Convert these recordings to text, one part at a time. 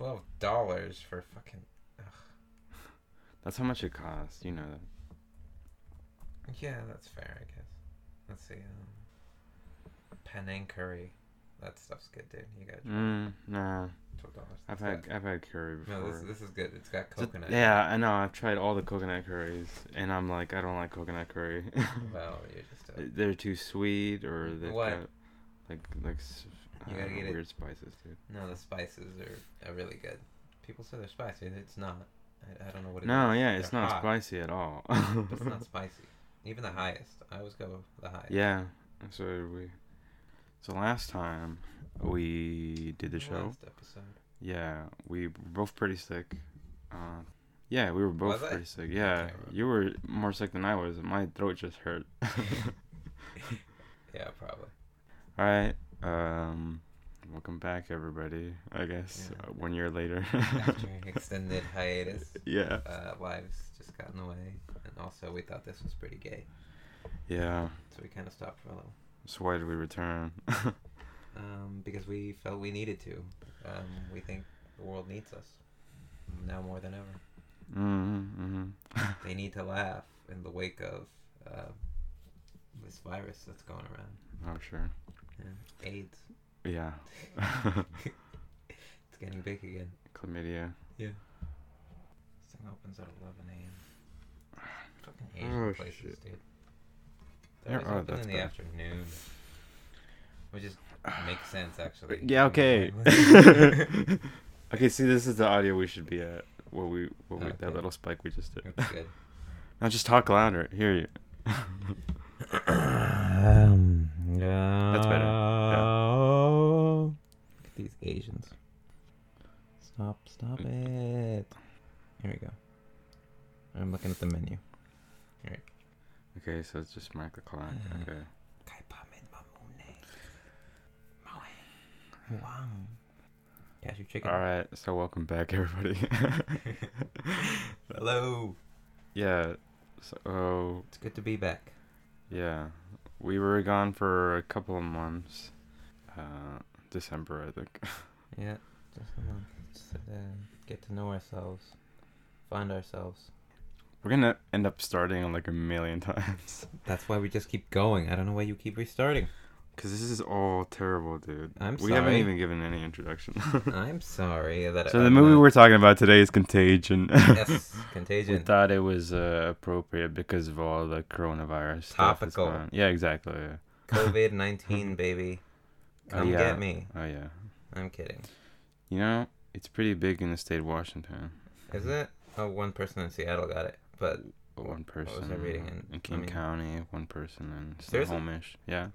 Twelve dollars for fucking. That's how much it costs. You know that. Yeah, that's fair, I guess. Let's see. Um, Penang curry. That stuff's good, dude. You got to. Mm, nah. twelve dollars. I've had I've had curry before. No, this this is good. It's got coconut. yeah, I know. I've tried all the coconut curries, and I'm like, I don't like coconut curry. Well, you're just. A, They're too sweet, or they've What? got like like You gotta get it- weird spices, dude. no, the spices are, are really good. People say they're spicy. It's not. I, I don't know what it is. No, yeah, They're it's not hot, spicy at all. it's not spicy. Even the highest. I always go the highest. yeah, so we. So last time we did the show, Last episode. yeah, we were both pretty sick. Uh, yeah, we were both Was I? pretty sick. Yeah, you were more sick than I was. My throat just hurt. Yeah, probably. All right. Um, welcome back, everybody. I guess Yeah. uh, one year later. After an extended hiatus, yeah. uh, lives just got in the way, and also we thought this was pretty gay, Yeah. so we kind of stopped for a little. So why did we return? Um, because we felt we needed to. Um, we think the world needs us now more than ever. mm-hmm. They need to laugh in the wake of uh, this virus that's going around. Oh sure. Yeah. AIDS. Yeah. It's getting big again. Chlamydia. Yeah. This thing opens at 11 a.m. Fucking Asian Oh, places, shit. dude. They're oh, open that's in the bad. afternoon. Which is makes sense actually. Yeah. Okay. okay. See, this is the audio we should be at. What we, what we, that little spike we just did. That's good. now just talk louder. Hear you. Um, That's better. Look at these Asians. Stop, stop it. Here we go. I'm looking at the menu. All right. Okay, so it's just mark the clock. Okay. Wow. Cashew chicken. All right. So welcome back, everybody. Hello. yeah. So It's good to be back. yeah, we were gone for a couple of months. Uh, December, I think. Yeah. Just a month. Just, uh, get to know ourselves. Find ourselves. We're gonna end up starting like a million times. That's why we just keep going. I don't know why you keep restarting. Cause this is all terrible, dude. I'm we haven't even given any introduction. I'm sorry that so I'm the movie not- we're talking about today is Contagion. yes, Contagion. we thought it was uh, appropriate because of all the coronavirus stuff. Topical. going. Yeah, exactly. Yeah. COVID nineteen, baby. Oh, Come yeah. get me. Oh yeah. I'm kidding. You know, it's pretty big in the state of Washington. Is it? Oh, one person in Seattle got it, but One What was I person reading in- in I King mean- County, one person in? Snohomish. Yeah,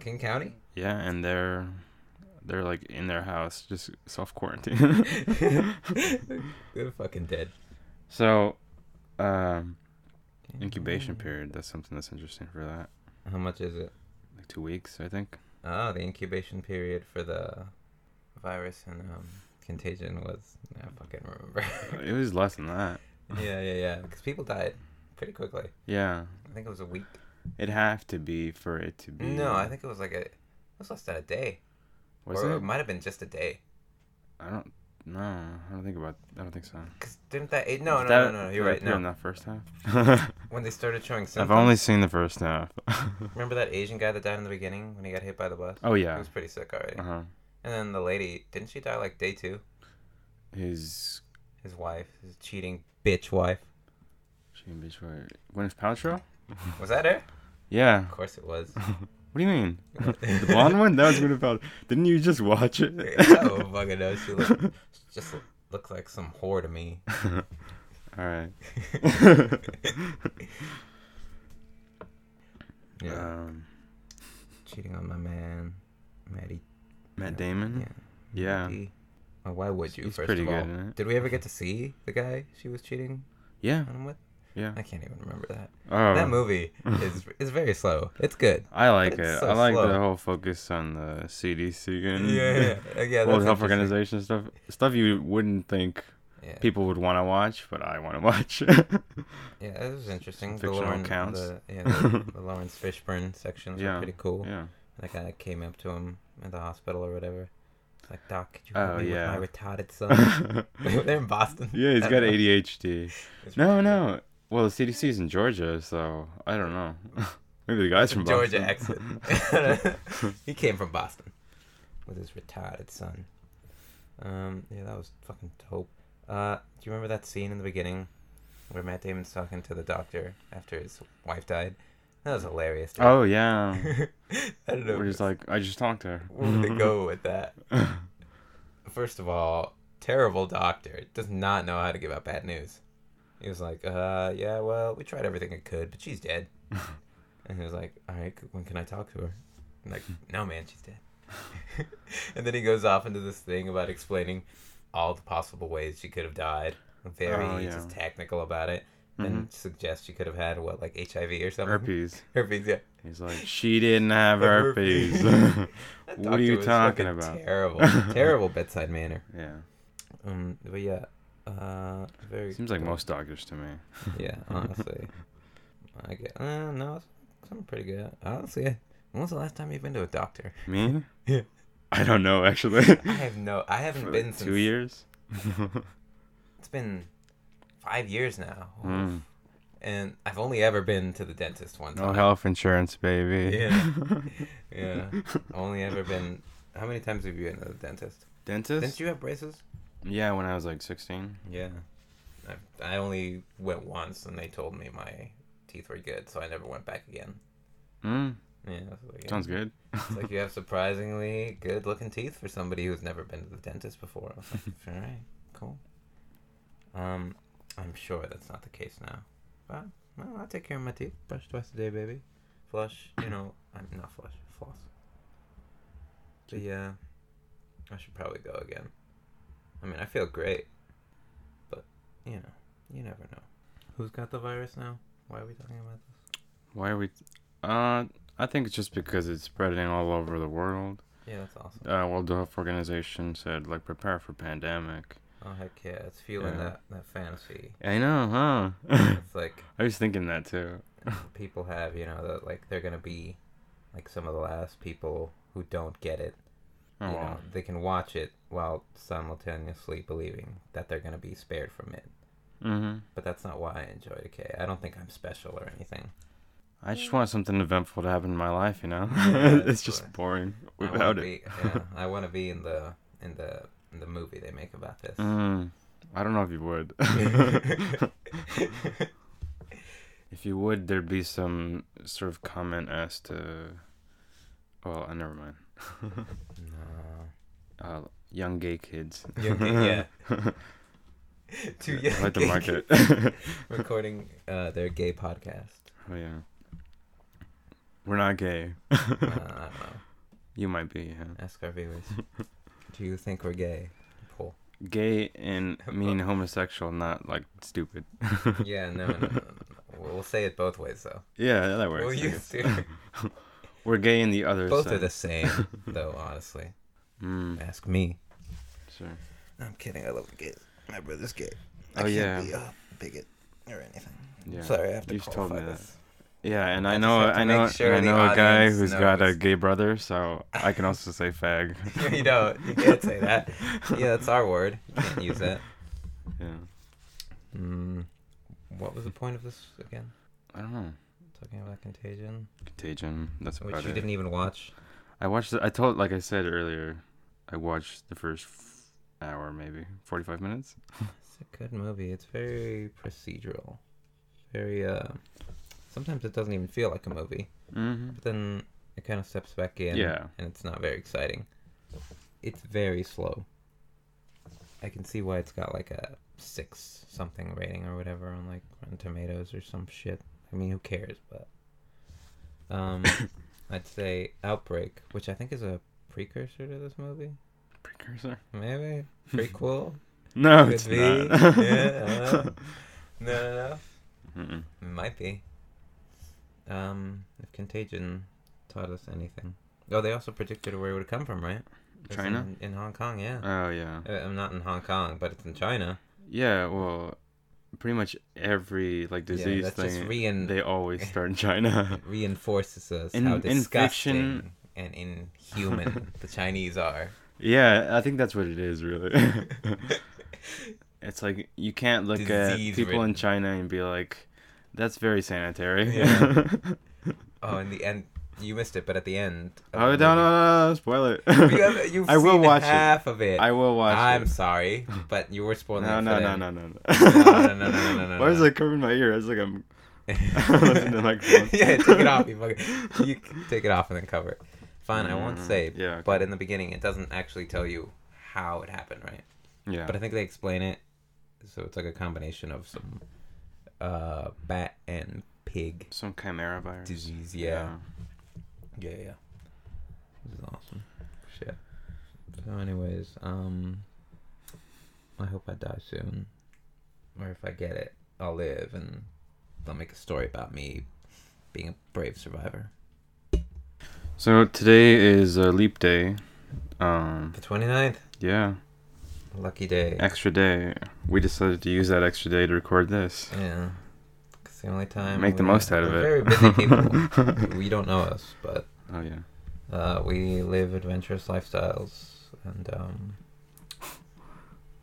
King County. yeah, and they're they're like in their house, just self quarantine. They're fucking dead. so, um, incubation period. That's something that's interesting for that. How much is it? Like two weeks, I think. Oh, the incubation period for the virus and um, contagion was I fucking remember. it was less than that. Yeah, yeah, yeah. Because people died pretty quickly. Yeah, I think it was a week. it have to be for it to be. No, I think it was like a. It was less than a day. was or it? it might have been just a day. I don't. No, I don't think about. I don't think so. Cause didn't that? It, no, no, That- no, no, You're right. appear In No, that first half. when they started showing symptoms. I've only seen the first half. Remember that Asian guy that died in the beginning when he got hit by the bus? oh yeah. He was pretty sick already. Uh huh. And then the lady, didn't she die like day two? His His wife, his cheating bitch wife. Chicken bitch right. Gwyneth Paltrow? Was that her? Yeah. Of course it was. What do you mean? the blonde one? That was Gwyneth Paltrow. Didn't you just watch it? oh, fucking know. She look, she just looked like some whore to me. All right. Yeah, Um, cheating on my man, Maddie. Matt Damon. Yeah. Yeah. Oh, why would you? He's first pretty of good all? it. Did we ever get to see the guy she was cheating Yeah. on him with? Yeah. I can't even remember that. Oh. That movie is is very slow. It's good. I like it. so I like slow. the whole focus on the CDC and Yeah, yeah, yeah. World Health. Organization stuff. Stuff you wouldn't think Yeah. people would want to watch, but I want to watch. Yeah, it was interesting. The Fictional Lauren, accounts. The, yeah, the, the Laurence Fishburne sections Yeah, were pretty cool. yeah. That guy came up to him in the hospital or whatever. Like, Doc, could you Oh, me yeah. with my retarded son? They're in Boston. Yeah, he's got. ADHD. No, no. Well, the CDC's in Georgia, so I don't know. Maybe the guy's from Georgia Boston. accent. he came from Boston with his retarded son. Um, yeah, that was fucking dope. Uh, do you remember that scene in the beginning where Matt Damon's talking to the doctor after his wife died? That was hilarious. dude. Oh yeah. I don't know. We're just like, I just talked to her. where they go with that? First of all, terrible doctor. Does not know how to give out bad news. He was like, uh, yeah, well, we tried everything we could, but she's dead. and he was like, all right, when can I talk to her? I'm like, no, man, she's dead. and then he goes off into this thing about explaining all the possible ways she could have died. Very Oh, yeah. just technical about it. And suggests she could have had, what, like HIV or something? Herpes. Herpes, yeah. He's like, she didn't have Herpes. herpes. What are you talking about? Terrible, terrible bedside manner. yeah. Um, but yeah, uh, very. Seems like most doctors to me. Yeah, honestly, I get. Uh, no, I'm pretty good. Honestly, when was the last time you've been to a doctor? Me? Yeah. I don't know actually. I have no. I haven't For been like since. two years. It's been five years now, Mm. and I've only ever been to the dentist once. No health insurance, baby. Yeah. Yeah, only ever been. How many times have you been to the dentist? Dentist? Didn't you have braces? Yeah, when I was like 16. Yeah. I, I only went once and they told me my teeth were good, so I never went back again. Mm, Yeah, I was yeah. sounds good. It's like you have surprisingly good looking teeth for somebody who's never been to the dentist before. I was like, all right, cool. Um, I'm sure that's not the case now. But, well, I take care of my teeth. Brush twice a day, baby. Flush, you know, I'm not flush, floss. But yeah, I should probably go again. I mean, I feel great. But, you know, you never know. Who's got the virus now? Why are we talking about this? Why are we? Uh, I think it's just because it's spreading all over the world. Yeah, that's awesome. Uh, World Health Organization said like prepare for pandemic. Oh, heck yeah. It's fueling Yeah. that, that fantasy. I know, huh? It's like, I was thinking that too. people have, you know, that like they're gonna be like some of the last people who don't get it. Oh, you know, wow. they can watch it while simultaneously believing that they're gonna be spared from it. Mm-hmm. But that's not why I enjoy Decay. I don't think I'm special or anything. I just want something eventful to happen in my life, you know. Yeah, it's just boring I without it. Be, yeah, I want to be in the in the the movie they make about this. Mm, I don't know if you would. if you would, there'd be some sort of comment as to. Well, uh, never mind. no. Uh, young gay kids. Young gay- yeah. Two young like the market. recording uh, their gay podcast. oh yeah. We're not gay. Uh, I don't know. You might be. Yeah. Ask our viewers. Do you think we're gay? Paul. Gay and meaning homosexual, not like stupid. Yeah, no, no, no, no. We'll say it both ways though. Yeah, that works. We'll use to. We're gay in the other Both are the same, though. Honestly, Mm, ask me. sure. I'm kidding. I love the gays. My brother's gay. I oh, yeah. be a bigot or anything. Yeah. Sorry, I have to You just told me qualify that. Yeah, and I I know, I know, sure I know a guy who's got a gay brother, so I can also say fag. you don't. You can't say that. Yeah, that's our word. You can't use it. Yeah, Mm, what was the point of this again? I don't know. Talking about Contagion, Contagion. That's which about Which you it. didn't even watch. I watched. The, I told, like I said earlier, I watched the first f- hour, maybe forty-five minutes. It's a good movie. It's very procedural. Very uh sometimes it doesn't even feel like a movie. Mm-hmm. But then it kind of steps back in Yeah. and it's not very exciting. It's very slow. I can see why it's got like a 6 something rating or whatever on like Rotten Tomatoes or some shit. I mean, who cares, but um I'd say Outbreak, which I think is a precursor to this movie. Precursor? Maybe prequel. No, Could it's be. not. Yeah, uh, no, no, no. Mm-mm. Might be. Um, if Contagion taught us anything. Oh, they also predicted where it would come from, right? It's China? In, in Hong Kong, yeah. Oh yeah. Uh, I'm not in Hong Kong, but it's in China. Yeah. Well, pretty much every like Yeah, disease that's just thing, rein- they always start in China. Reinforces us In- how in disgusting fiction- and inhuman the Chinese are. Yeah, I think that's what it is, really. it's like you can't look at people in China and be like, "That's very sanitary." Yeah. oh, in the end, you missed it, but at the end. oh the no, no, no, no! Spoil it. You you've I will watch it. half of it. I will watch I'm it. sorry, but you were spoiling No, it no, no, no, no, no. no, no, no, no, no, no, Why is it covering my ear? It's like I'm. Listen to the microphone. yeah, take it off. You, fucking, you take it off and then cover it. Fine, I won't Mm, say. yeah, okay. But in the beginning, it doesn't actually tell you how it happened, right? Yeah. But I think they explain it. So it's like a combination of some uh, bat and pig Some chimera virus. disease. Yeah. Yeah, yeah. This is awesome. Shit. So, anyways, um, I hope I die soon, or if I get it, I'll live, and they'll make a story about me being a brave survivor. So today is a leap day. Um, The 29th, yeah, lucky day. extra day. We decided to use that extra day to record this. Yeah, it's the only time. Make the most out of it. Very busy people. we don't know us, but Oh yeah. Uh, we live adventurous lifestyles and, um,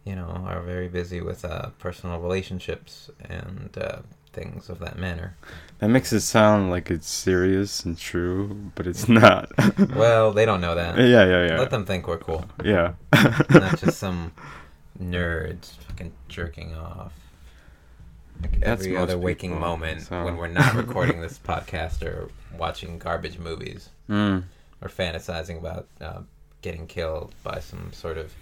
you know, are very busy with uh, personal relationships and uh, things of that manner. That makes it sound like it's serious and true, but it's not. Well, they don't know that. yeah, yeah, yeah. Let them think we're cool. Yeah. Not just some nerds fucking jerking off. Like That's every other waking people, moment so- when we're not recording this podcast or watching garbage movies. Mm. or fantasizing about uh, getting killed by some sort of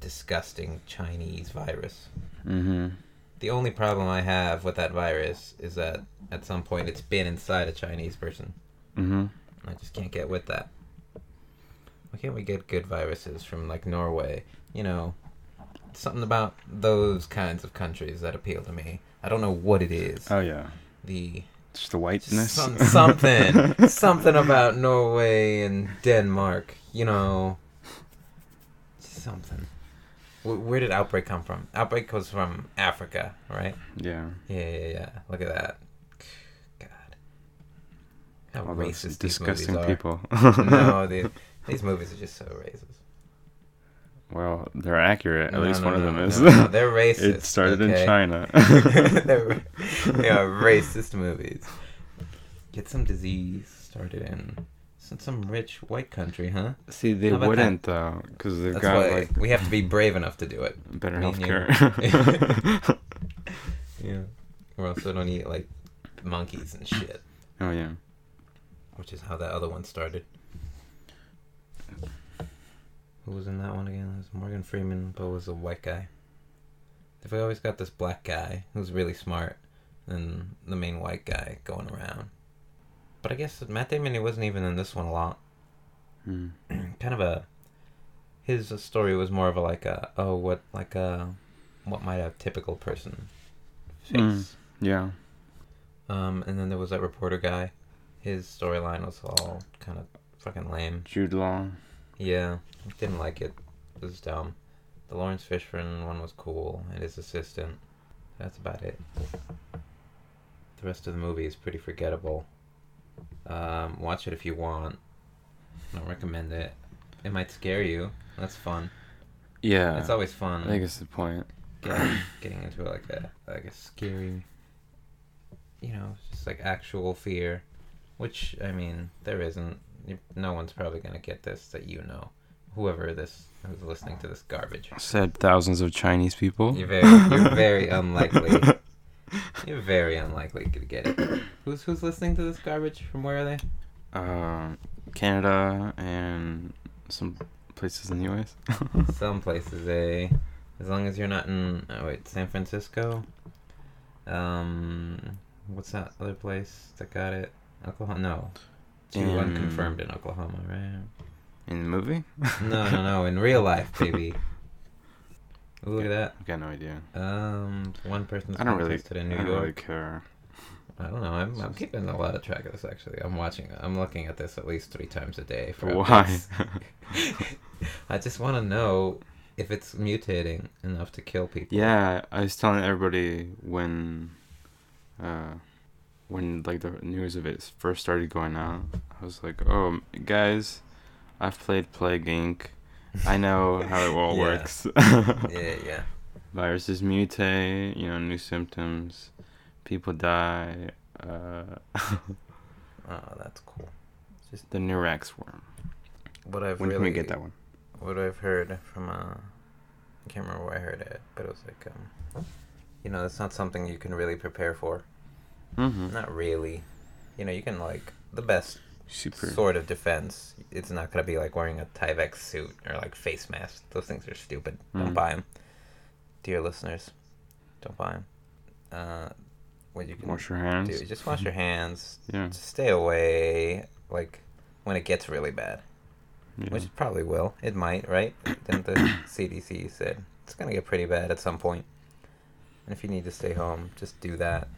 disgusting Chinese virus. Mm-hmm. The only problem I have with that virus is that at some point it's been inside a Chinese person. Mm-hmm. I just can't get with that. Why can't we get good viruses from like Norway? You know, something about those kinds of countries that appeal to me. I don't know what it is. Oh yeah. the Just the whiteness. some, something, something about Norway and Denmark. You know, something. Wh- Where did outbreak come from? Outbreak was from Africa, right? yeah. Yeah, yeah, yeah. Look at that. God, how All racist disgusting these people. are. no, the, these movies are just so racist. Well, they're accurate. At No, least no, one of them no, is. no, they're racist. it started okay? in China. they're yeah, racist movies. Get some disease started in some, some rich white country, huh? See, they wouldn't though, because they've That's got why like we have to be brave enough to do it. better me healthcare. Yeah. Or else we don't eat like monkeys and shit, oh yeah. which is how that other one started. Who was in that one again? It was Morgan Freeman, but was a white guy. If we always got this black guy who's really smart, and the main white guy going around. But I guess Matt Damon he wasn't even in this one a lot. Mm. kind of a his story was more of a like a oh what like a what might a typical person face. Mm. Yeah. Um, and then there was that reporter guy. His storyline was all kind of fucking lame. Jude Law. Yeah, didn't like it. It was dumb. The Laurence Fishburne one was cool, and his assistant. That's about it. The rest of the movie is pretty forgettable. Um, watch it if you want. I don't recommend it. It might scare you. That's fun. Yeah. It's always fun. I think it's the point. getting, getting into like a like a scary, you know, just like actual fear, which I mean there isn't. No one's probably gonna get this that you know. Whoever this who's listening to this garbage, Said thousands of Chinese people. you're very you're very unlikely. You're very unlikely to get it. Who's who's listening to this garbage? From where are they? Um, Canada and some places in the U.S. Some places, eh? As long as you're not in oh wait, San Francisco. Um, what's that other place that got it? Oklahoma? No, two In- unconfirmed in Oklahoma, right? In the movie? No, no, no, in real life, baby. Look at that. I've got no idea. Um, one person's I don't really. in I New don't York. really care. I don't know. I'm, I'm keeping a lot of track of this actually. I'm watching. I'm looking at this at least three times a day. For Why? I just want to know if it's mutating enough to kill people. yeah, I was telling everybody when, uh, when like the news of it first started going out. I was like, "Oh, guys, I've played Plague Inc. I know how it all Yeah. works. Yeah, yeah. Viruses mutate, you know, new symptoms, people die. Uh, Oh, that's cool. Just the Neurax worm. What I've When really can we get that one? what I've heard from uh, I can't remember where I heard it, but it was like um, you know, it's not something you can really prepare for. Mm-hmm. Not really. You know, you can like the best Super. sort of defense. It's not gonna be like wearing a Tyvek suit or like face mask. Those things are stupid. Don't Mhm. buy them, dear listeners. Don't buy them. Uh, what you can Wash your hands. do, just wash your mm-hmm. hands. Yeah. Just stay away. Like when it gets really bad, yeah. which it probably will. It might, right? then the CDC said it's gonna get pretty bad at some point. And if you need to stay home, just do that.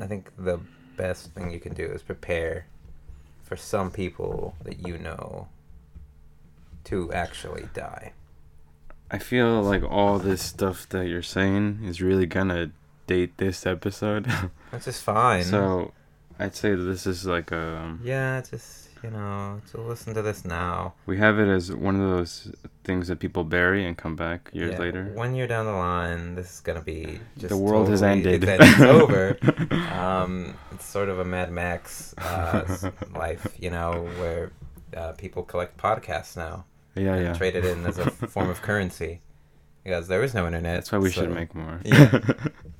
I think the best thing you can do is prepare for some people that you know to actually die. I feel like all this stuff that you're saying is really gonna date this episode. Which is fine. so, I'd say this is like a. yeah, just you know, to listen to this now. We have it as one of those things that people bury and come back years Yeah, later. One year down the line, this is gonna be just the world has ended. It's, over. um, it's sort of a Mad Max uh, life, you know, where uh, people collect podcasts now yeah, and yeah. trade it in as a form of currency because there is no internet. That's why we should make more. Yeah.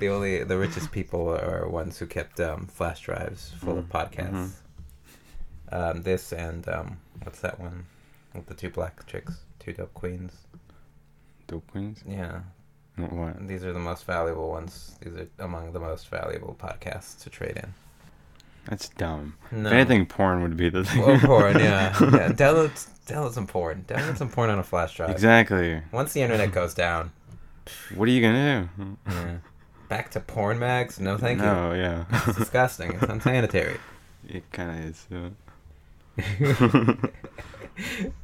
The only the richest people are ones who kept um, flash drives full of Mm, podcasts. mhm. Um, this and um, what's that one with the two black chicks, two dope queens? Dope queens. Yeah, What? these are the most valuable ones. These are among the most valuable podcasts to trade in. That's dumb. No. If anything, porn would be the thing. Or porn, yeah. yeah. Download, download some porn. Download some porn on a flash drive. Exactly. Once the internet goes down, What are you gonna do? yeah. Back to porn mags. No, thank you. no, yeah. It's disgusting. It's unsanitary. it kind of is. Yeah.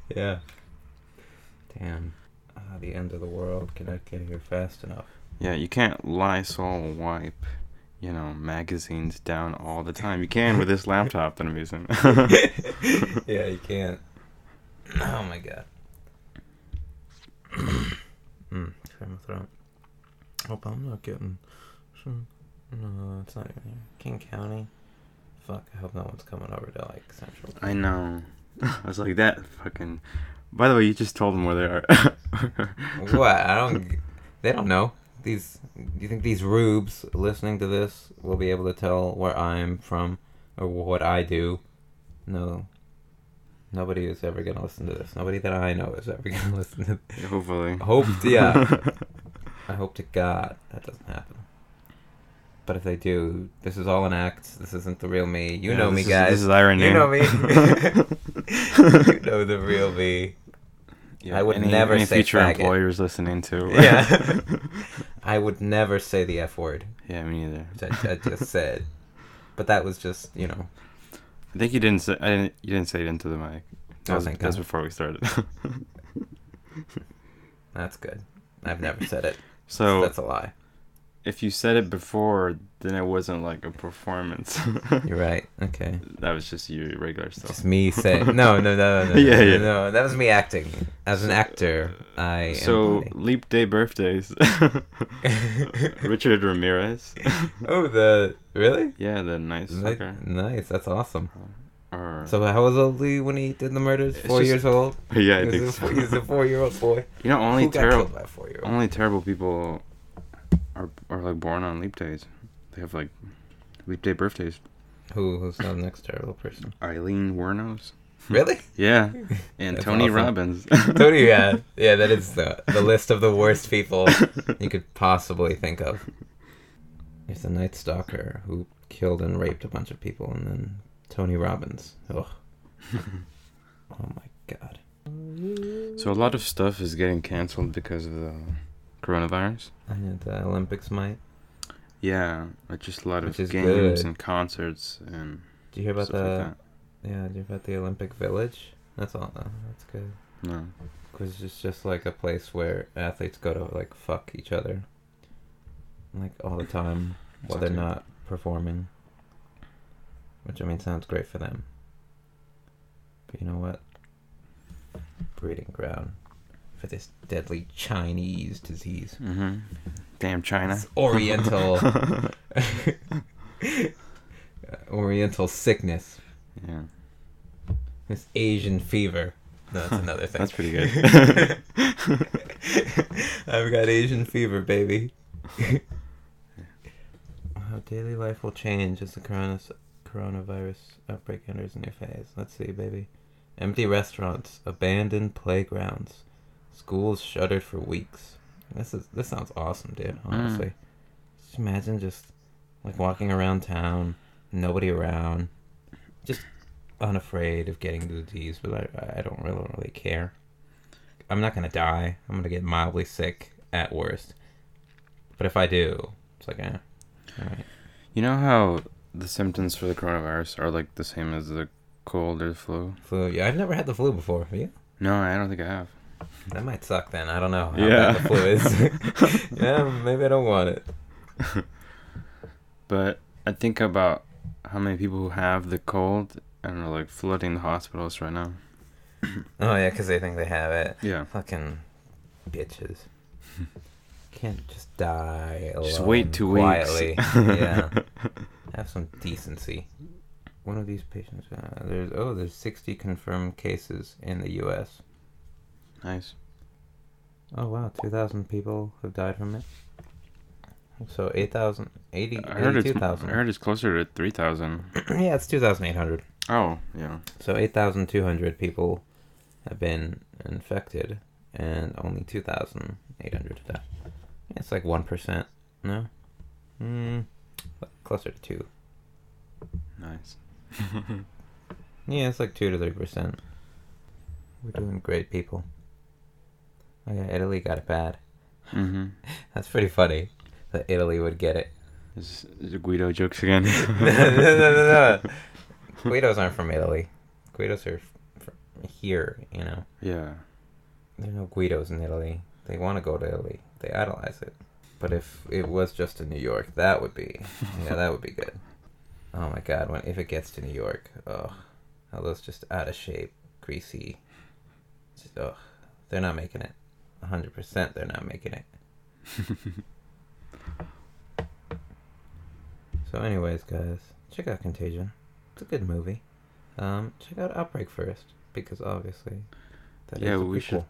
yeah. Damn. Uh, the end of the world cannot get here fast enough. Yeah, you can't Lysol wipe, you know, magazines down all the time. You can with this laptop that I'm using. yeah, you can't. Oh my god. mm, my throat. Hope I'm not getting. No, it's not even here. King County. Fuck, I hope no one's coming over to like Central. I know. I was like that fucking. By the way, you just told them where they are. what? I don't. They don't know. These. Do you think these rubes listening to this will be able to tell where I'm from or what I do? No. Nobody is ever gonna listen to this. Nobody that I know is ever gonna listen to. Hopefully. Hope, yeah. I hope to God that doesn't happen. But if they do, this is all an act. This isn't the real me. You Yeah, know me, is- guys. This is irony. You know me. you know the real me. I would any, never any say future faggot. employers listening to. Yeah. I would never say the F word, yeah, me neither. which I, I just said. But that was just, you know. I think you didn't say. I didn't. You didn't say it into the mic. That Oh, was, thank that's God. before we started. That's good. I've never said it. so that's a lie. If you said it before, then it wasn't like a performance. You're right. Okay. that was just you regular stuff. Just me saying no, no, no, no, no, Yeah, no, yeah. no. That was me acting as an actor. I So leap day birthdays. Richard Ramirez. oh, the really yeah, the nice nice. That's awesome. Uh, or So how was old he when he did the murders? Four just- years old. yeah, I he think was a, so. a four-year-old boy. You know, only terrible, killed by a four-year-old? only terrible people are are like born on leap days. They have like leap day birthdays. Who? Who's the next terrible person? Aileen Wuornos. Really? Yeah, and Tony awesome. Robbins. Tony, yeah, yeah. That is the the list of the worst people you could possibly think of. There's the Night Stalker who killed and raped a bunch of people, and then Tony Robbins. Ugh. oh my god. So a lot of stuff is getting canceled because of the coronavirus. And the Olympics might. Yeah, like just a lot Which of games good. and concerts and Did you hear about stuff the? like yeah, did you hear about the Olympic Village? That's all. Uh, that's good. No. Because it's just like a place where athletes go to like fuck each other, like all the time while they're not performing. Which I mean sounds great for them. But you know what? Breeding ground for this deadly Chinese disease. Mm-hmm. Damn China. This Oriental Oriental sickness. yeah. This Asian fever. No, that's another thing. That's pretty good. I've got Asian fever, baby. How daily life will change as the corona- coronavirus outbreak enters a new phase. Let's see, baby. Empty restaurants, abandoned playgrounds, schools shuttered for weeks. This is this sounds awesome, dude. Honestly, just imagine just like walking around town, nobody around, just unafraid of getting the disease, but I, I don't really really care. I'm not gonna die. I'm gonna get mildly sick at worst. But if I do, it's like, eh, all right. You know how the symptoms for the coronavirus are like the same as the cold or the flu? Flu. Yeah, I've never had the flu before. Have you? No, I don't think I have. That might suck then. I don't know how Yeah. bad the flu is. yeah, maybe I don't want it. But I think about how many people who have the cold and are like flooding the hospitals right now. Oh yeah, because they think they have it. Yeah. Fucking bitches. Can't just die alone. Just wait two weeks. quietly. yeah. Have some decency. One of these patients. Uh, there's oh, there's 60 confirmed cases in the U.S. Nice. Oh wow, 2,000 people have died from it. So 8,000, 80, I heard it's I heard it's closer to three thousand. yeah, it's 2,800. Oh, yeah. So 8,200 people have been infected, and only 2,800 have died. Yeah, it's like 1%. No? Hmm. Closer to 2. Nice. Yeah, it's like 2 to 3%. We're doing great, people. Oh yeah, Italy got it bad. mm-hmm. That's pretty funny that Italy would get it. Is, is it Guido jokes again? no, no, no, no. Guidos aren't from Italy. Guidos are from here, you know. Yeah. There are no Guidos in Italy. They want to go to Italy. They idolize it. But if it was just in New York, that would be, yeah, that would be good. Oh my God, when if it gets to New York, oh, all those just out of shape, greasy, just, oh, they're not making it. Hundred percent, they're not making it. So, anyways, guys, check out Contagion. It's a good movie. Um, check out Outbreak first because obviously that is Yeah, a we prequel. should-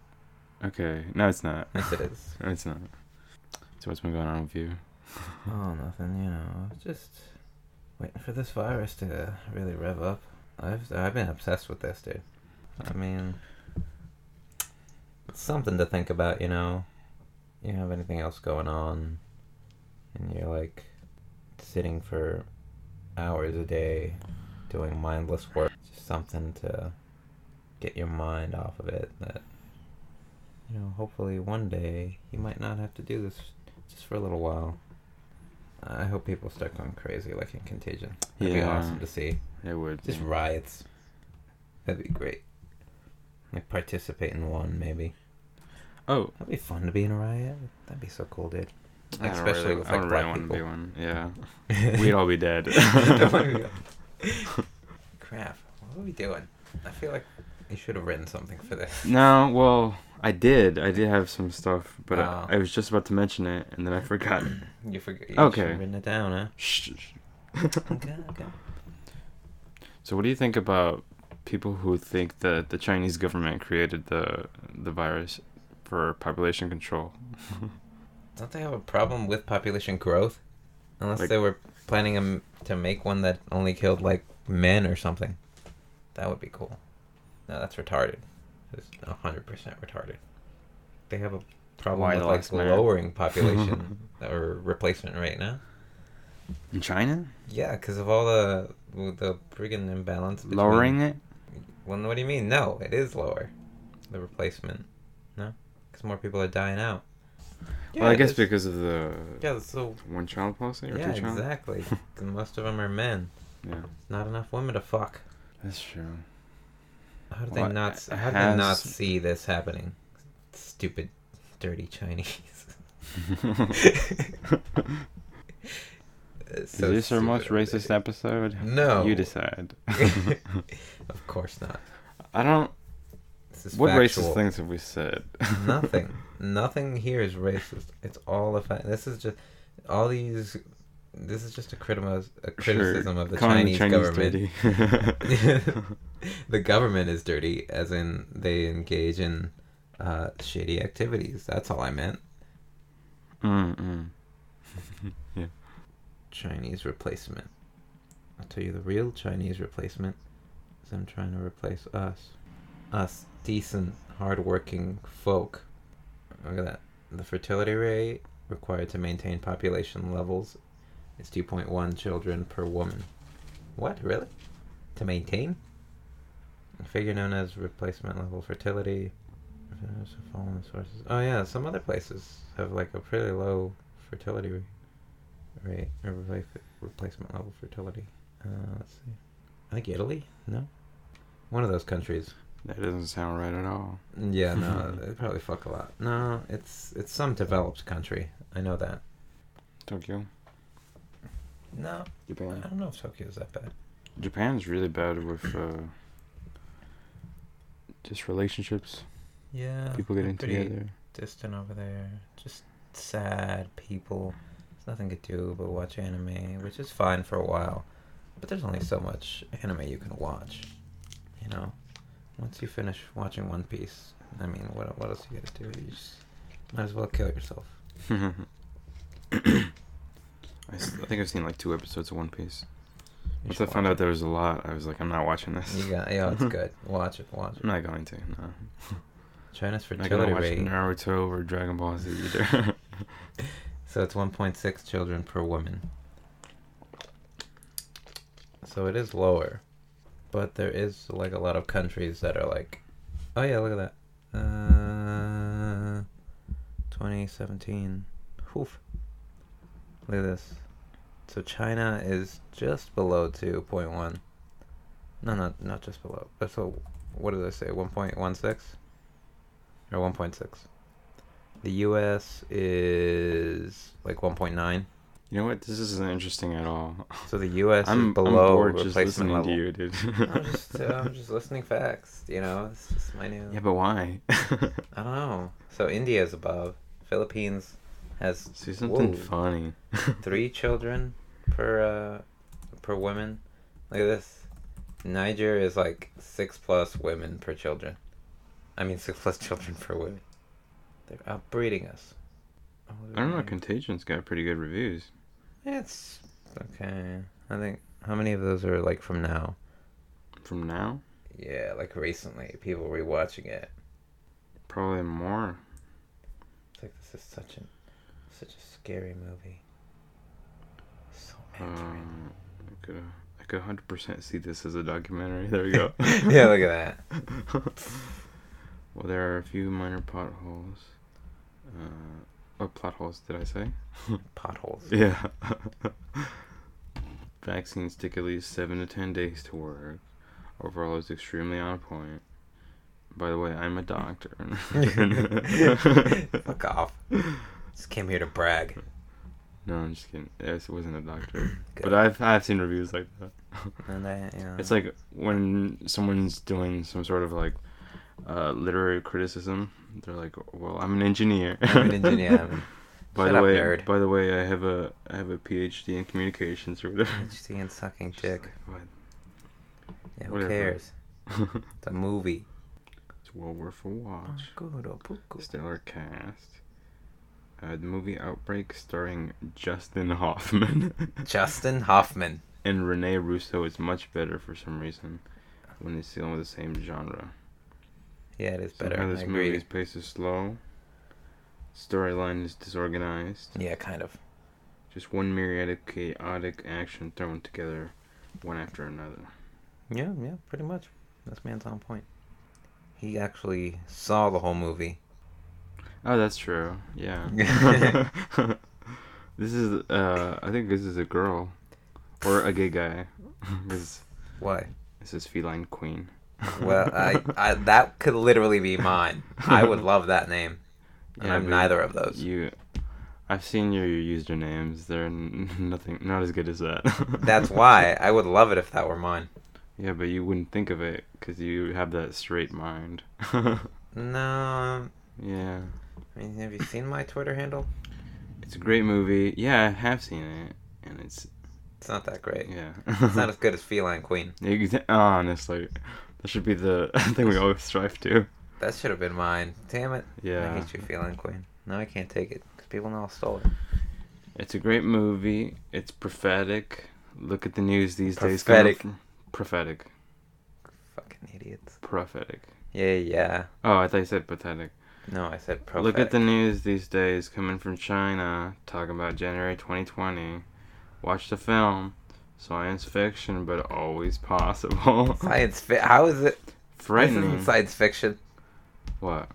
Okay. No, it's not. Yes, it is. No, it's not. So what's been going on with you? Oh, nothing. You know, just waiting for this virus to really rev up. I've I've been obsessed with this, dude. I mean, something to think about. You know, you have anything else going on, and you're like sitting for hours a day doing mindless work. Just something to get your mind off of it. That you know, hopefully one day you might not have to do this just for a little while. I hope people start going crazy like in Contagion. It'd be awesome to see. It would. Just yeah. riots. That'd be great. Like participate in one maybe. Oh, That'd be fun to be in a riot. That'd be so cool, dude. I Especially really, with I like don't black really want to people. be one. Yeah. We'd all be dead. Don't wanna be- Crap. What are we doing? I feel like you should have written something for this. no, well, I did. I did have some stuff, but Oh. I, I was just about to mention it, and then I forgot. You forgot. You Okay. should have written it down, huh? Shh. shh. Okay, okay. So, what do you think about people who think that the Chinese government created the the virus for population control? Don't they have a problem with population growth? Unless Like- they were planning to make one that only killed like men or something. That would be cool. No, that's retarded. It's hundred percent retarded. They have a problem Why with like last man? lowering population or replacement rate now. In China, Yeah, because of all the the friggin' imbalance. Between, lowering it. Well, what do you mean? No, it is lower. The replacement. Because more people are dying out. well, I guess because of the Yeah, so one child policy or yeah, two child. exactly. most of them are men. Yeah, Not enough women to fuck. that's true. How do Well, they not? it How do they not see this happening? Stupid, dirty Chinese. It's Is so this our most racist episode? No. You decide. of course not. I don't. It's just What factual. racist things have we said? Nothing. Nothing here is racist. It's all a fact. This is just all these. This is just a, critima- a criticism of the Calling Chinese, government. the government is dirty, as in they engage in uh, shady activities. That's all I meant. mm, mm. yeah. Chinese replacement. I'll tell you the real Chinese replacement is them trying to replace us. Us decent, hardworking folk. Look at that. The fertility rate required to maintain population levels is 2.1 children per woman. What, really? To maintain? A figure known as replacement level fertility. Oh yeah, some other places have like a pretty low fertility rate rate or replacement level fertility. Uh, let's see. I think Italy. No, one of those countries. That doesn't sound right at all. Yeah, no, they probably fuck a lot. No, it's it's some developed country. I know that. Tokyo, No, Japan. I don't know if Tokyo's that bad. Japan's really bad with uh, just relationships, Yeah, people getting together. distant over there. Just sad people. There's nothing to do but watch anime, which is fine for a while. But there's only so much anime you can watch. You know, once you finish watching One Piece, I mean, what what else you gotta do? You just might as well kill yourself. I, s- I think I've seen like two episodes of One Piece. You Once should I found watch out there was a lot, I was like, I'm not watching this. You got, yeah, it's good. Watch it, watch it. I'm not going to. No. China's I'm not gonna watch rate. Naruto or Dragon Ball Z either. So it's 1.6 children per woman. So it is lower. But there is like a lot of countries that are like, oh yeah, look at that. Uh, 2017. Oof. Look at this. So China is just below 2.1. No, not not just below. But so, what did I say? 1.16 or 1.6? The U.S. is like 1.9. you know what? This isn't interesting at all. So the U.S. I'm, is below I'm bored just replacement listening level. to you, dude. I'm just uh, I'm just listening facts. You know, it's just my new. yeah, but why? I don't know. So India is above. Philippines has See something Whoa. funny. three children per uh, per woman. Look at this. Niger is like six plus women per children. I mean six plus children per women. They're outbreeding us. I don't know. Contagion's got pretty good reviews. It's okay. I think how many of those are like from now? From now, Yeah, like recently, people rewatching it. probably more. It's like this is such a such a scary movie. So accurate. Um, I could, I could 100% see this as a documentary. There we go. yeah, look at that. well, there are a few minor potholes. Uh, what plot holes did I say? Potholes. Yeah. Vaccines take at least seven to ten days to work. Overall, it's extremely on point. By the way, I'm a doctor. Fuck off. Just came here to brag. no, I'm just kidding. It wasn't a doctor. Good. But I've I've seen reviews like that. And I, you know, It's like when someone's doing some sort of like uh, literary criticism. They're like, "Well, I'm an engineer." I'm an engineer. By Shut the up, way, nerd. by the way, I have a I have a PhD in communications or whatever. PhD in sucking dick. like, Yeah, who whatever. cares? what? It's a movie. it's well worth a watch. Stellar cast. Uh, the movie Outbreak starring Justin Hoffman Justin Hoffman. and Rene Russo is much better for some reason when it's dealing with the same genre. Yeah, it is Somehow better. I this agree. movie's pace is slow. Storyline is disorganized. Yeah, kind of. Just one myriad of chaotic action thrown together, one after another. Yeah, yeah, pretty much. This man's on point. He actually saw the whole movie. Oh, that's true. Yeah. this is, uh, I think this is a girl, or a gay guy. this, Why? this is feline queen. Well, I, I that could literally be mine. I would love that name. Yeah, I'm neither of those. You, I've seen your usernames. They're nothing, not as good as that. That's why I would love it if that were mine. Yeah, but you wouldn't think of it because you have that straight mind. No. Um, yeah. I mean, have you seen my Twitter handle? It's a great movie. Yeah, I have seen it. And it's, It's not that great. yeah. It's not as good as Feline Queen. Exa- Honestly, that should be the thing we always strive to. That should have been mine. Damn it. Yeah. I hate you, feeling, Queen. No, I can't take it because people know I stole it. It's a great movie. It's prophetic. Look at the news these days. Prophetic. coming from- Prophetic. Fucking idiots. Prophetic. Yeah, yeah. Oh, I thought you said pathetic. No, I said prophetic. Look at the news these days coming from China, talking about January 2020. Watch the film. Science fiction, but always possible. Science fi- How is it? This Frightening. isn't science fiction. What?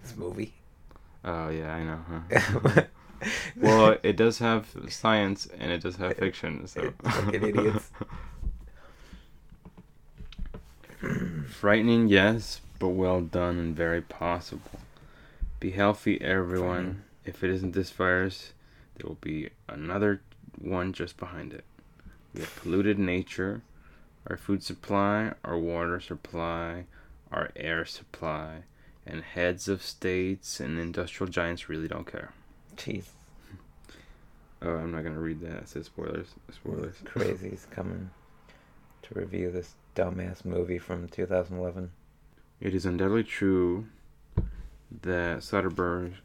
This movie. Oh, yeah, I know. Huh? well, it does have science and it does have fiction, so. Fucking idiots. Frightening, yes, but well done and very possible. Be healthy, everyone. If it isn't this virus, there will be another one just behind it. We have polluted nature, our food supply, our water supply, our air supply, and heads of states and industrial giants really don't care. Jeez. Oh, I'm not gonna read that. It says spoilers. Spoilers. Crazy's coming to review this dumbass movie from 2011. It is undoubtedly true that Soderbergh's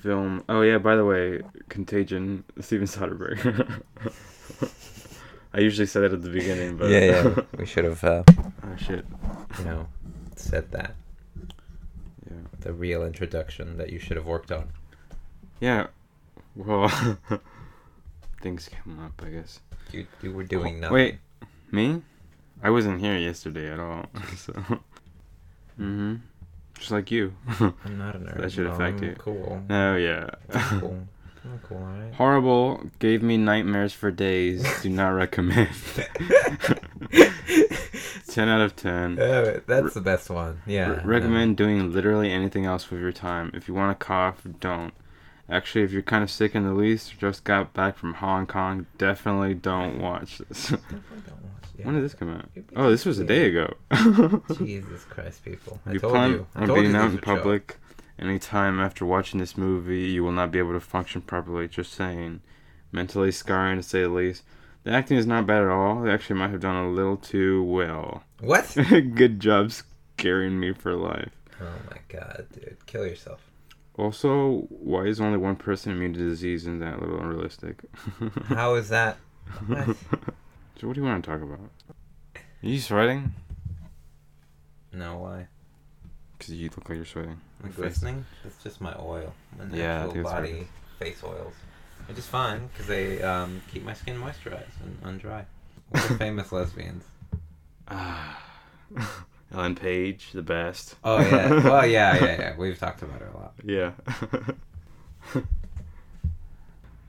film. Oh yeah, by the way, Contagion, Steven Soderbergh. I usually say that at the beginning, but yeah, yeah. We should have, uh, oh shit. you know, said that. Yeah. The real introduction that you should have worked on. Yeah. Well, things come up, I guess. You you were doing Oh, nothing. wait. Me? I wasn't here yesterday at all. So. Mm Mhm. Just like you. I'm not a nerd. That should affect I'm you. Cool. oh yeah. Cool. Cool, alright? Horrible. Gave me nightmares for days. Do not recommend. 10 out of 10. Uh, that's the best one. Yeah. Re- recommend doing literally anything else with your time. If you want to cough, don't. Actually, if you're kind of sick in the least, or just got back from Hong Kong, definitely don't watch this. Definitely don't watch. Yeah. when did this come out? Oh, this was a day ago. Jesus Christ, people! I you told plan you. I on being out in public. show. Public anytime after watching this movie, you will not be able to function properly. Just saying. Mentally scarring, to say the least. The acting is not bad at all. They actually might have done a little too well. What? Good job scaring me for life. Oh my god, dude! Kill yourself. Also, why is only one person immune to disease? Isn't that a little unrealistic? How is that? What? so, what do you want to talk about? Are you sweating? No, why? Because you look like you're sweating. Am I Your face. glistening? It's just my oil. My Yeah, I natural it's body right. face oils. Which is fine because they um, keep my skin moisturized and undry. What are famous lesbians? Ah. Ellen Page, the best. Oh yeah. Well, yeah, yeah, yeah. We've talked about her a lot. Yeah.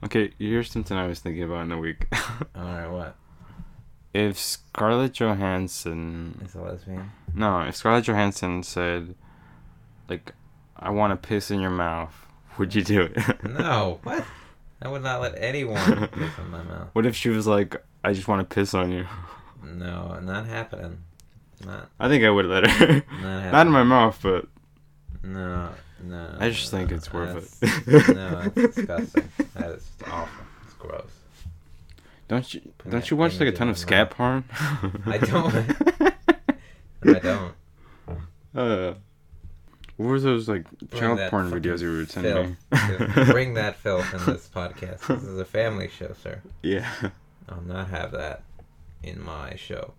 okay, here's something I was thinking about in a week. All right, what? If Scarlett Johansson, Is a lesbian? no, if Scarlett Johansson said, like, I want to piss in your mouth, would you do it? No. What? I would not let anyone piss in my mouth. What if she was like, I just want to piss on you? No, not happening. Not, I think I would let her. not. Not in my mouth, but No, no. I just think no, it's worth it. no, that's disgusting. That is awful. It's gross. Don't you Putting don't you watch like a ton of scat porn? I don't. I don't. Uh, what were those like Bring child porn videos you would send me? Bring that filth in this podcast. This is a family show, sir. Yeah. I'll not have that in my show.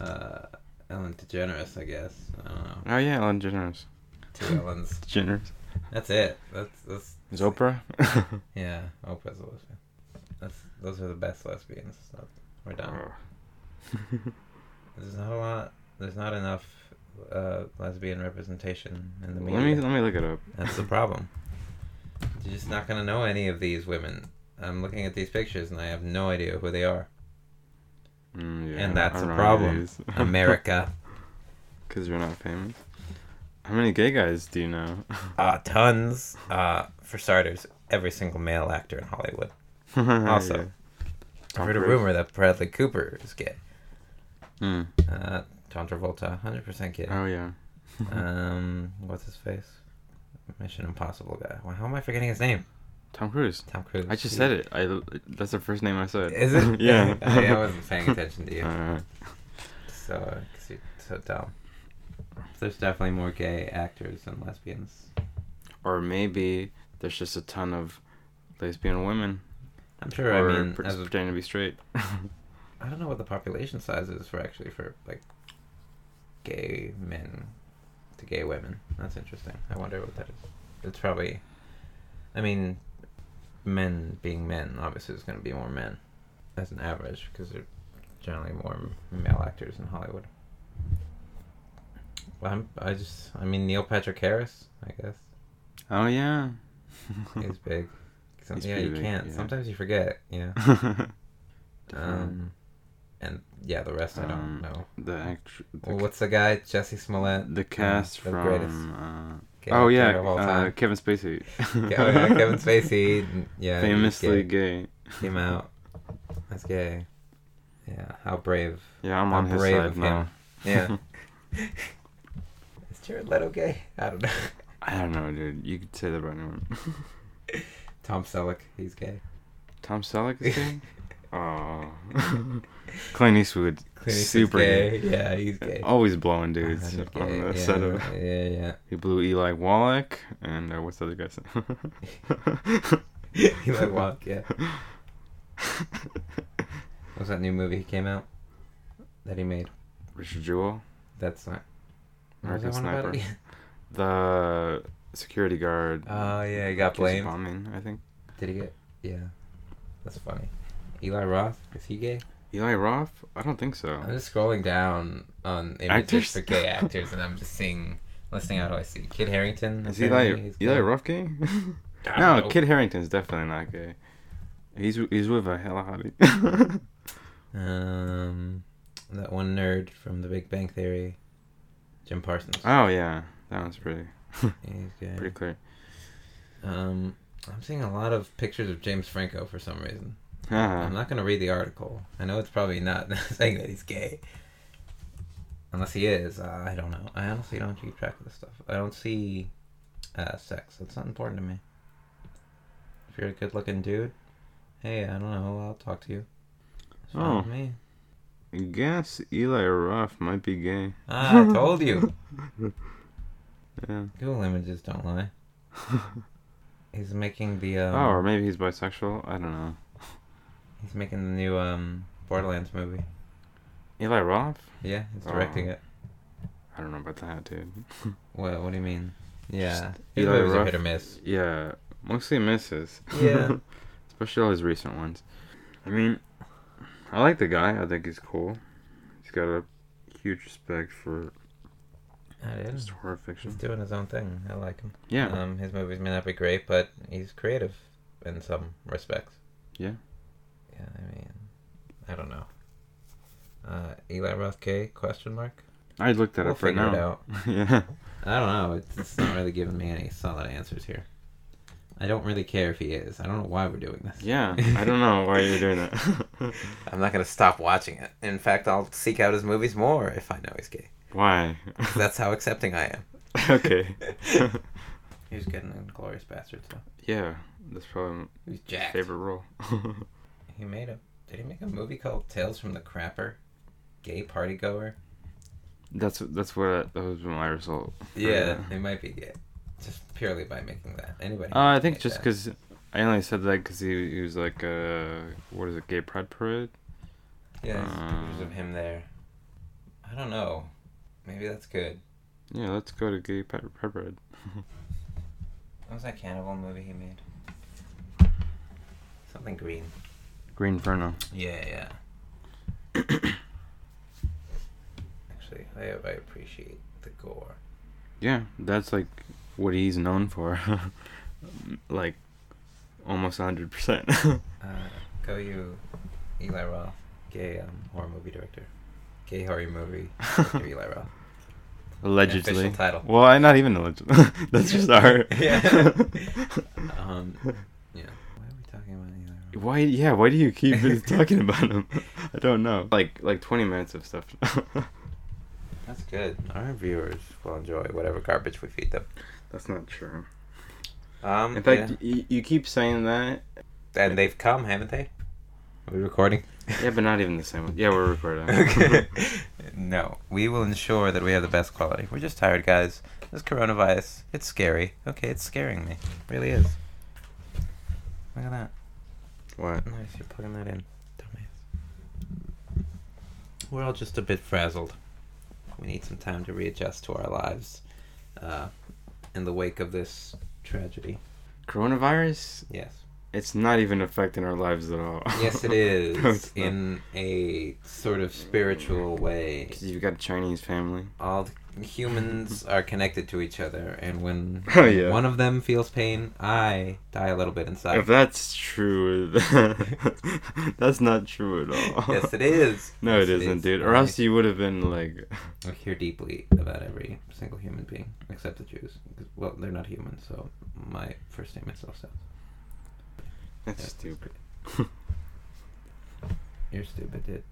Uh, Ellen DeGeneres, I guess. I don't know. Oh yeah, Ellen DeGeneres. Two Ellens. DeGeneres. That's it. That's that's. Is Oprah? Yeah, Oprah's a lesbian. Those are the best lesbians. We're done. There's not a lot. There's not enough uh, lesbian representation in the media. let me let me look it up. That's the problem. You're just not gonna know any of these women. I'm looking at these pictures and I have no idea who they are. Mm, yeah, And that's a problem. America. Because you're not famous. How many gay guys do you know? Uh, tons. Uh, for starters, every single male actor in Hollywood. Also, Yeah. I heard a rumor that Bradley Cooper is gay. Hmm. Uh, John Travolta, 100% gay. Oh yeah. um, what's his face? Mission Impossible guy. Well, how am I forgetting his name? Tom Cruise. Tom Cruise. I just said it. I that's the first name I said. Is it? yeah. I, I wasn't paying attention to you. So, uh, 'cause you're so dumb. There's definitely more gay actors than lesbians. Or maybe there's just a ton of lesbian women. I'm sure. or I mean, pre- as pretending to be straight. I don't know what the population size is for actually for like gay men to gay women. That's interesting. I wonder what that is. It's probably, I mean, men being men obviously is going to be more men as an average because they're generally more male actors in Hollywood. Well, I'm, I just, I mean, Neil Patrick Harris, I guess. oh yeah. He's big. Some, yeah, you big, can't. yeah. Sometimes you forget, yeah. Um, and yeah, the rest I don't Um, know. the act. The, Well, what's the guy? Jesse Smollett. the cast the from. greatest Uh, oh yeah, uh. Kevin Spacey. Oh, yeah, Kevin Spacey. Yeah, Famously gay. gay. came out as gay. Yeah, how brave. Yeah, I'm How on his side now. him. Yeah. Is Jared Leto gay? I don't know. I don't know, dude. You could say that about anyone. Tom Selleck, he's gay. Tom Selleck is gay. Oh. Clint Eastwood, Clint super gay. gay. Yeah, he's gay. Always blowing dudes 100 on the yeah, set of. Yeah, yeah. He blew Eli Wallach and uh, what's the other guy's name? Like walk, yeah. What was that new movie he came out that he made? Richard Jewell, That's not. American Sniper. the security guard. Oh yeah, he got accused of blamed. bombing, I think. Did he get? Yeah, that's funny. Eli Roth is he gay? Eli Roth? I don't think so. I'm just scrolling down on images Actors? for gay actors, and I'm just seeing. Listing out who I see. Kit Harington. Is Eli apparently he's Eli gay. Roth gay? No, don't know. Kit Harington's definitely not gay. He's he's with a hella hottie. Um, that one nerd from The Big Bang Theory, Jim Parsons. oh yeah, that one's pretty He's gay. pretty clear. Um, I'm seeing a lot of pictures of James Franco for some reason. I'm Ah, not gonna read the article. I know it's probably not saying that he's gay. Unless he is, uh, I don't know. I honestly don't keep track of this stuff. I don't see uh, sex. That's not important to me. If you're a good-looking dude, hey, I don't know. I'll talk to you. It's Oh. me. I guess Eli Roth might be gay. Ah, I told you. Yeah. Google images don't lie. He's making the um, oh, or maybe he's bisexual. I don't know. he's making the new um Borderlands movie. Eli Roth? Yeah, he's directing Oh. it. I don't know about that, dude. What? What do you mean? Yeah, Just his Eli movies are Roth. hit or miss. Yeah, mostly misses. Yeah. Especially all his recent ones. I mean, I like the guy. I think he's cool. He's got a huge respect for I did. just horror He's doing his own thing. I like him. Yeah. Um, his movies may not be great, but he's creative in some respects. Yeah. Yeah, I mean, I don't know. Uh, Eli Roth gay? Question mark. I looked that we'll up right figure it out. yeah. I don't know. It's, it's not really giving me any solid answers here. I don't really care if he is. I don't know why we're doing this. Yeah. I don't know why you're doing that. I'm not gonna stop watching it. In fact, I'll seek out his movies more if I know he's gay. Why? That's how accepting I am. okay. He was good in Glorious Bastards, though. yeah, that's probably He was my favorite role. He made a. Did he make a movie called Tales from the Crapper? Gay party goer. that's that's what that was my result. for Yeah, that. they might be gay, just purely by making that. Anybody? Uh, I think just because I only said that because he, he was like uh what is it gay pride parade? Yeah, there's pictures uh, of him there. I don't know. Maybe that's good. Yeah, let's go to gay pride parade. What was that cannibal movie he made? Something green. Green Inferno. Yeah, yeah. Actually, I, I appreciate the gore. Yeah, that's like what he's known for. like almost hundred percent. Uh, go you, Eli Roth, gay um, horror movie director. Gay horror movie director Eli Roth. Allegedly. Official title. Well, I not even allegedly. that's just our. Yeah. Um, yeah. Why are we talking about? Why? Yeah. Why do you keep talking about him? I don't know. Like like twenty minutes of stuff. That's good. Our viewers will enjoy whatever garbage we feed them. That's not true. Um, In fact, yeah. you, you keep saying that. and they've come, haven't they? Are we recording? Yeah, but not even the same. one. Yeah, we're recording. okay. No, we will ensure that we have the best quality. We're just tired, guys. This coronavirus, it's scary. Okay, it's scaring me. It really is. Look at that. What? Nice, you're plugging that in. Dumbass. We're all just a bit frazzled. We need some time to readjust to our lives uh, in the wake of this tragedy. Coronavirus? Yes. It's not even affecting our lives at all. Yes, it No, it's in a sort of spiritual way. 'Cause you've got a Chinese family. all humans are connected to each other and when Oh, yeah. one of them feels pain i die a little bit inside If that's true, that's not true at all. yes it is No, Yes, it isn't, is. dude. Or else you would have been like, i care deeply about every single human being except the Jews. well they're not human so my first statement still stands that's Yeah. stupid. you're stupid dude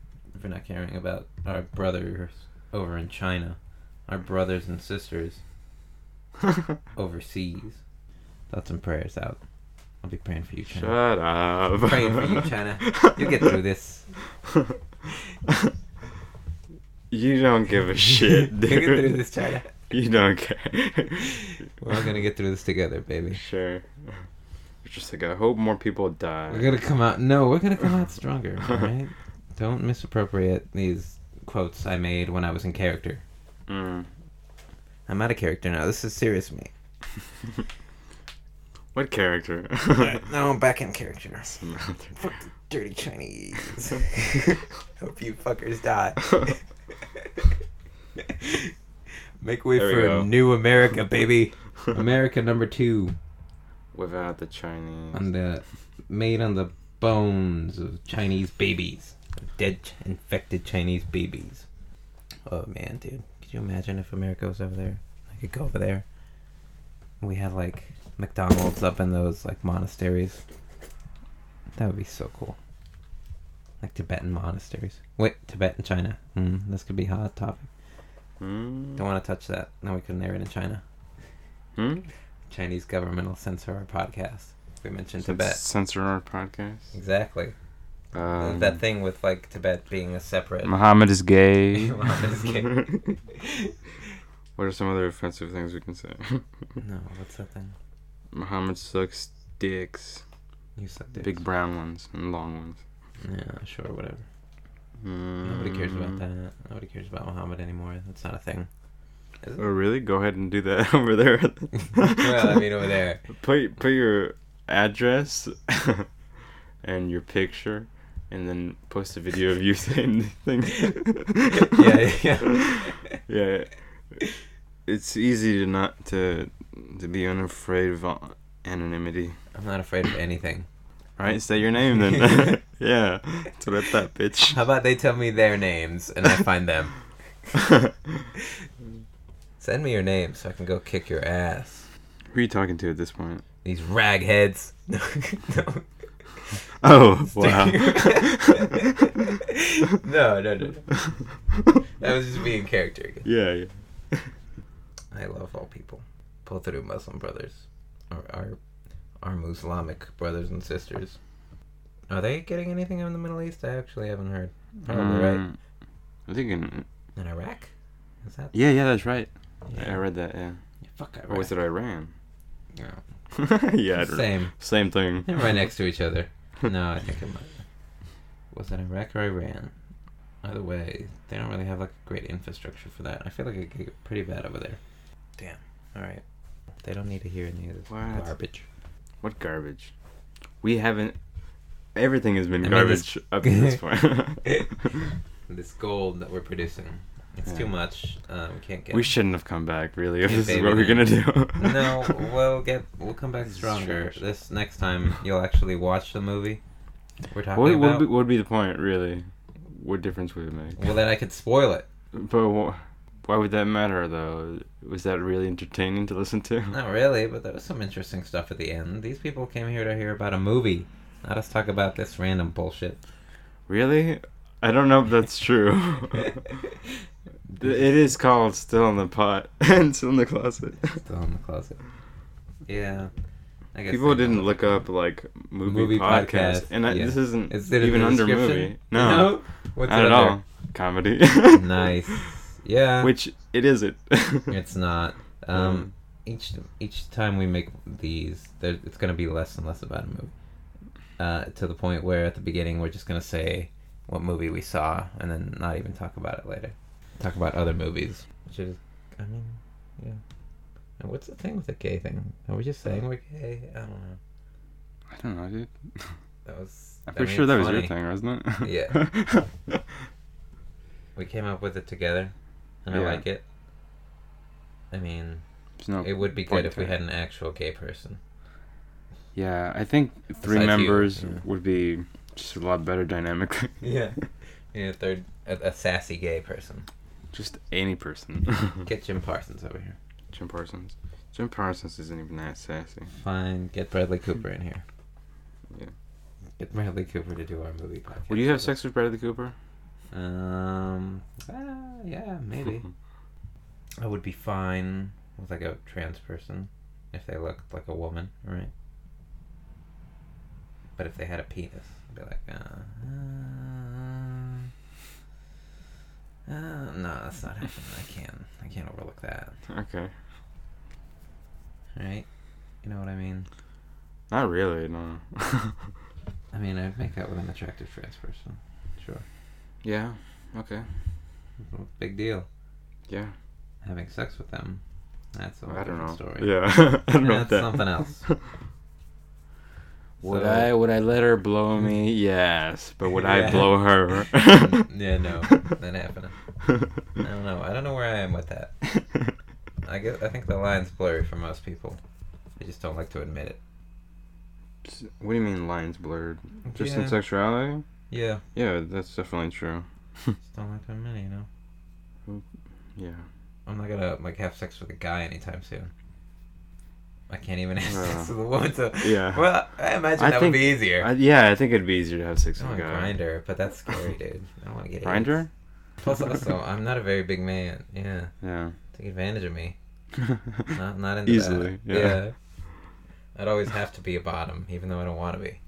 for not caring about our brothers over in china our brothers and sisters overseas thoughts and prayers out i'll be praying for you china Shut up. Praying for you, China. You'll get through this. you don't give a shit, You'll get through this, China. You don't care. We're all gonna get through this together, baby. Sure. Just like I hope more people die. We're gonna come out. No, we're gonna come out stronger. Right. Don't misappropriate these quotes I made when I was in character. Mm. I'm out of character now. This is serious me. What character? no, I'm back in character. Fuck the dirty Chinese. Hope you fuckers die. Make way There for a new America, baby. America number two. Without the Chinese. on the made on the bones of Chinese babies, dead infected Chinese babies. Oh man, dude, could you imagine if America was over there? I could go over there. We had like McDonald's up in those like monasteries. That would be so cool. Like Tibetan monasteries. Wait, Tibet and China. Mm, this could be a hot topic. Hmm? Don't want to touch that. Now we couldn't air it in China. Hmm? Chinese government will censor our podcast. We mentioned Tibet. Censor our podcast. Exactly. Um, that thing with like Tibet being a separate. Muhammad is gay. Muhammad is gay. what are some other offensive things we can say? no, what's that thing? Muhammad sucks dicks. You suck dicks. Big brown ones and long ones. Yeah, sure, whatever. Nobody cares about Mm. that. Nobody cares about Muhammad anymore. That's not a thing. Is it? Oh really? Go ahead and do that over there. well, I mean, over there. Put put your address and your picture, and then post a video of you saying things. Yeah, yeah. yeah. It's easy to not to to be unafraid of anonymity. I'm not afraid of anything. Right? Say your name then. yeah. That's what I thought, bitch. How about they tell me their names and I find them? Send me your name so I can go kick your ass. Who are you talking to at this point? These ragheads. no. Oh, wow. no, no, no, no. That was just being character. again. yeah, yeah. I love all people. Pull through Muslim brothers. Or our our Muslimic brothers and sisters. Are they getting anything in the Middle East? I actually haven't heard. Probably right. Um, I think in. In Iraq? Is that Yeah, yeah, that's right. Yeah. I read that, yeah. Fuck Iraq. Or was it Iran? No. yeah, I don't know. Same. Same thing. They're right next to each other. No, I think it might. Was it Iraq or Iran? Either way, they don't really have like a great infrastructure for that. I feel like it could get pretty bad over there. Damn. All right. They don't need to hear any of this What? garbage. What garbage? We haven't. Everything has been I mean, this- garbage up to this point. This gold that we're producing, it's too much. Um, we can't get. we shouldn't have come back, really, if this is what we're gonna do. no, we'll get. We'll come back stronger. trash. This next time, you'll actually watch the movie. We're talking What would about. be, what would be the point, really? What difference would it make? well, then I could spoil it. But wh- why would that matter, though? Was that really entertaining to listen to? Not really, but there was some interesting stuff at the end. These people came here to hear about a movie. Let us talk about this random bullshit. Really? I don't know if that's true. it is called Still in the Pot and Still in the Closet. Still in the closet. Yeah. I guess People didn't look up like movie, Movie podcast, podcast, and I, yeah. this isn't Is even under movie. No, What's not it at all. Comedy. Nice. Yeah. Which it isn't. It's not. Um, each each time we make these, there, it's gonna be less and less about a movie. Uh, to the point where at the beginning we're just gonna say what movie we saw and then not even talk about it later. Talk about other movies, which is, I mean, yeah. And what's the thing with the gay thing? Are we just saying we're gay? I don't know. I don't know, dude. That was. I'm I pretty mean, sure that it's was your thing, wasn't it? Yeah. We came up with it together, and I like it. I mean, no it would be point good if we it. had an actual gay person. Yeah, I think three Besides members yeah. would be just a lot better dynamically. Yeah. Yeah, third a, a sassy gay person. just any person. Get Jim Parsons over here. Jim Parsons. Jim Parsons isn't even that sassy. Fine. Get Bradley Cooper in here. Yeah. Get Bradley Cooper to do our movie podcast. Would you have sex with Bradley Cooper? Um. ah, yeah, maybe. I would be fine with like a trans person if they looked like a woman, right? But if they had a penis, I'd be like, uh, uh, uh, no, that's not happening. I can't. I can't overlook that. okay. Right? You know what I mean? Not really, no. I mean, I'd make that with an attractive trans person. Sure. yeah. Okay. Big deal. Yeah. Having sex with them. That's a whole I don't different know. story. Yeah. I don't know That's that. something else. Would So- I would I let her blow mm. me? Yes, but would I blow her? yeah, no, that happening. I don't know. I don't know where I am with that. I guess I think the line's blurry for most people. They just don't like to admit it. what do you mean lines blurred? Just yeah. in sexuality? Yeah, Yeah, that's definitely true. just don't like to admit it. You know, mm, Yeah. I'm not gonna like have sex with a guy anytime soon. I can't even have Uh, sex with a woman. So Yeah. well, I imagine I that think- would be easier. I, yeah, I think it'd be easier to have sex with a guy. Grindr, but that's scary, dude. I don't want to get. Grindr? Plus, also, I'm not a very big man. Yeah, Yeah. take advantage of me. Not not into Easily. that. Yeah. I'd always have to be a bottom, even though I don't want to be.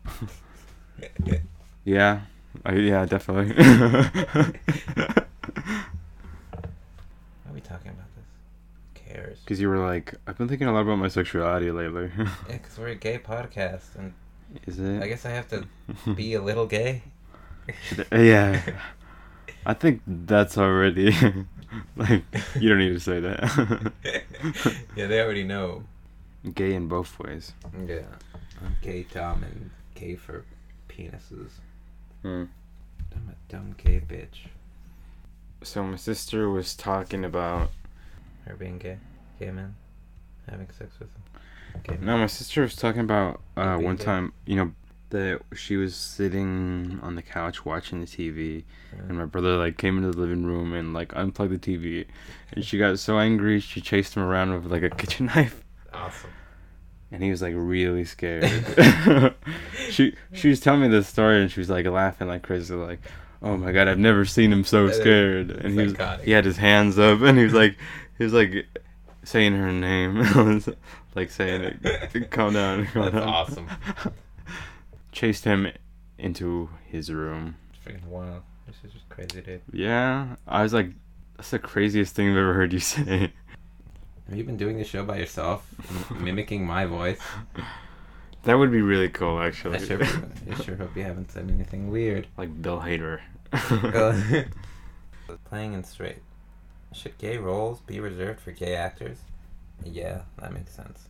Yeah. I, yeah, definitely. Why are we talking about cares? Because you were like, I've been thinking a lot about my sexuality lately. Yeah, because we're a gay podcast, and Is it? I guess I have to be a little gay. yeah. I think that's already like you don't need to say that. yeah, they already know. Gay in both ways. Yeah, I'm gay Tom and gay for penises. Hmm. I'm a dumb gay bitch. So my sister was talking about. Her being gay, gay man, having sex with him. Gay No, my sister was talking about uh, one gay? time. You know that she was sitting on the couch watching the TV, and my brother like came into the living room and like unplugged the TV, and she got so angry she chased him around with like a kitchen knife. awesome. and he was like really scared. she she was telling me this story and she was like laughing like crazy, like, "Oh my god, I've never seen him so scared." And he was psychotic. he had his hands up and he was like he was like saying her name, like saying it, "Calm down, calm That's down." awesome. Chased him into his room. Freaking wild. This is just crazy, dude. Yeah, I was like, "That's the craziest thing I've ever heard you say." Have you been doing this show by yourself, m- mimicking my voice? That would be really cool, I actually. sure, I sure hope you haven't said anything weird. like Bill Hader. Playing in straight. Should gay roles be reserved for gay actors? Yeah, that makes sense.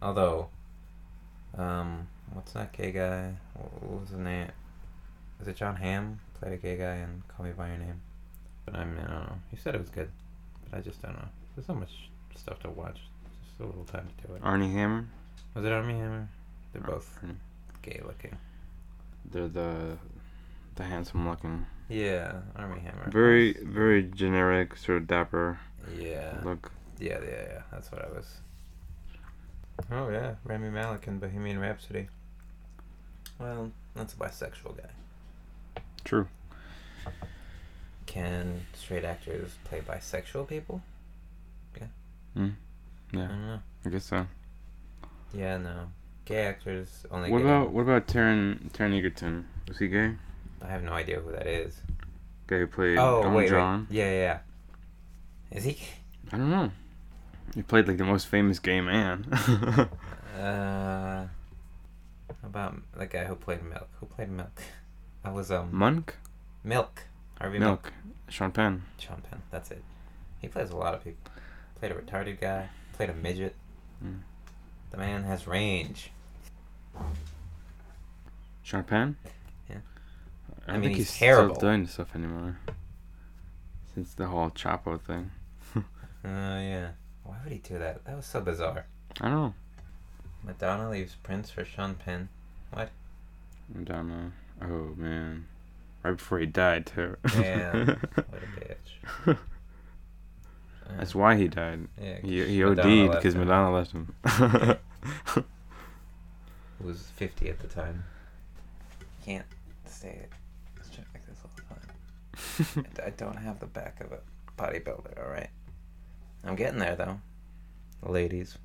Although, um, what's that gay guy? What was his name? Is it Jon Hamm? Played a gay guy in Call Me by Your Name. But I mean, I don't know. He said it was good, but I just don't know. There's so much stuff to watch. Just so little time to do it. Armie Hammer. Was it Armie Hammer? They're both Arnie. gay looking. They're the the handsome looking. Yeah, Armie Hammer. Very very generic, sort of dapper Yeah. look. Yeah, yeah, yeah. That's what I was. Oh yeah, Rami Malek in Bohemian Rhapsody. Well, that's a bisexual guy. True. Can straight actors play bisexual people? Mm. I Yeah, don't know. I guess so. Yeah, no. Gay actors only. What about what about Taron Taron Egerton? Was he gay? I have no idea who that is. Guy who played Oh Elton wait, John. wait. Yeah, yeah, yeah. Is he? I don't know. He played like the most famous gay man. Uh, about the guy who played Milk? Who played Milk? That was um Monk? Milk. Harvey Milk. Milk. Sean Penn. Sean Penn. That's it. He plays a lot of people. Played a retarded guy. Played a midget. Mm. The man has range. Sean Penn? Yeah. I I mean, think he's he's, terrible. still doing stuff anymore. Since the whole Chapo thing. Oh yeah. Why would he do that? That was so bizarre. I don't know. Madonna leaves Prince for Sean Penn. What? Madonna. Oh man. Right before he died too. Damn. What a bitch. Uh, That's why he died. yeah, He, he Madonna OD'd because. Madonna left him. Who was 50 at the time. Can't say it. Let's try to make this all the time. I- I don't have the back of a bodybuilder, alright? I'm getting there, though. Ladies.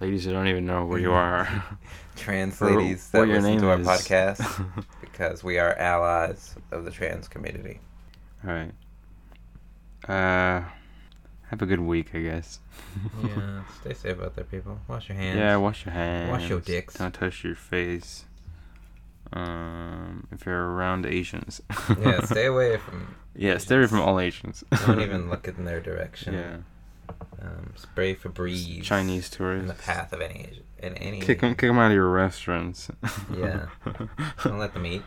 Ladies who don't even know where you are. Trans ladies that listen to our is. podcast because we are allies of the trans community. Alright. Uh, have a good week, I guess. yeah, stay safe out there, people. Wash your hands. Yeah, wash your hands. Wash your dicks. Don't touch your face. Um, if you're around Asians. yeah, stay away from. Yeah, stay away from all Asians. Don't even look in their direction. Yeah. Um, spray Febreze. Chinese tourists. in the path of any Asian. In any. Kick them, kick 'em out of your restaurants. Yeah. Don't let them eat.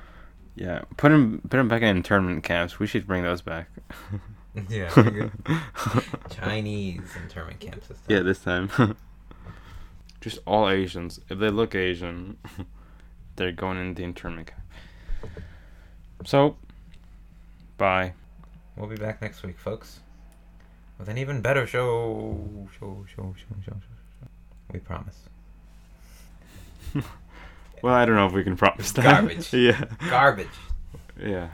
yeah, put them, put them back in internment camps. We should bring those back. Yeah. Chinese internment camps. This time. yeah, this time. Just all Asians. If they look Asian, they're going in the internment camp. So, bye. We'll be back next week, folks, with an even better show. Show, show, show, show, show. show. We promise. Well, I don't know if we can promise that. Garbage. yeah. Garbage. Yeah.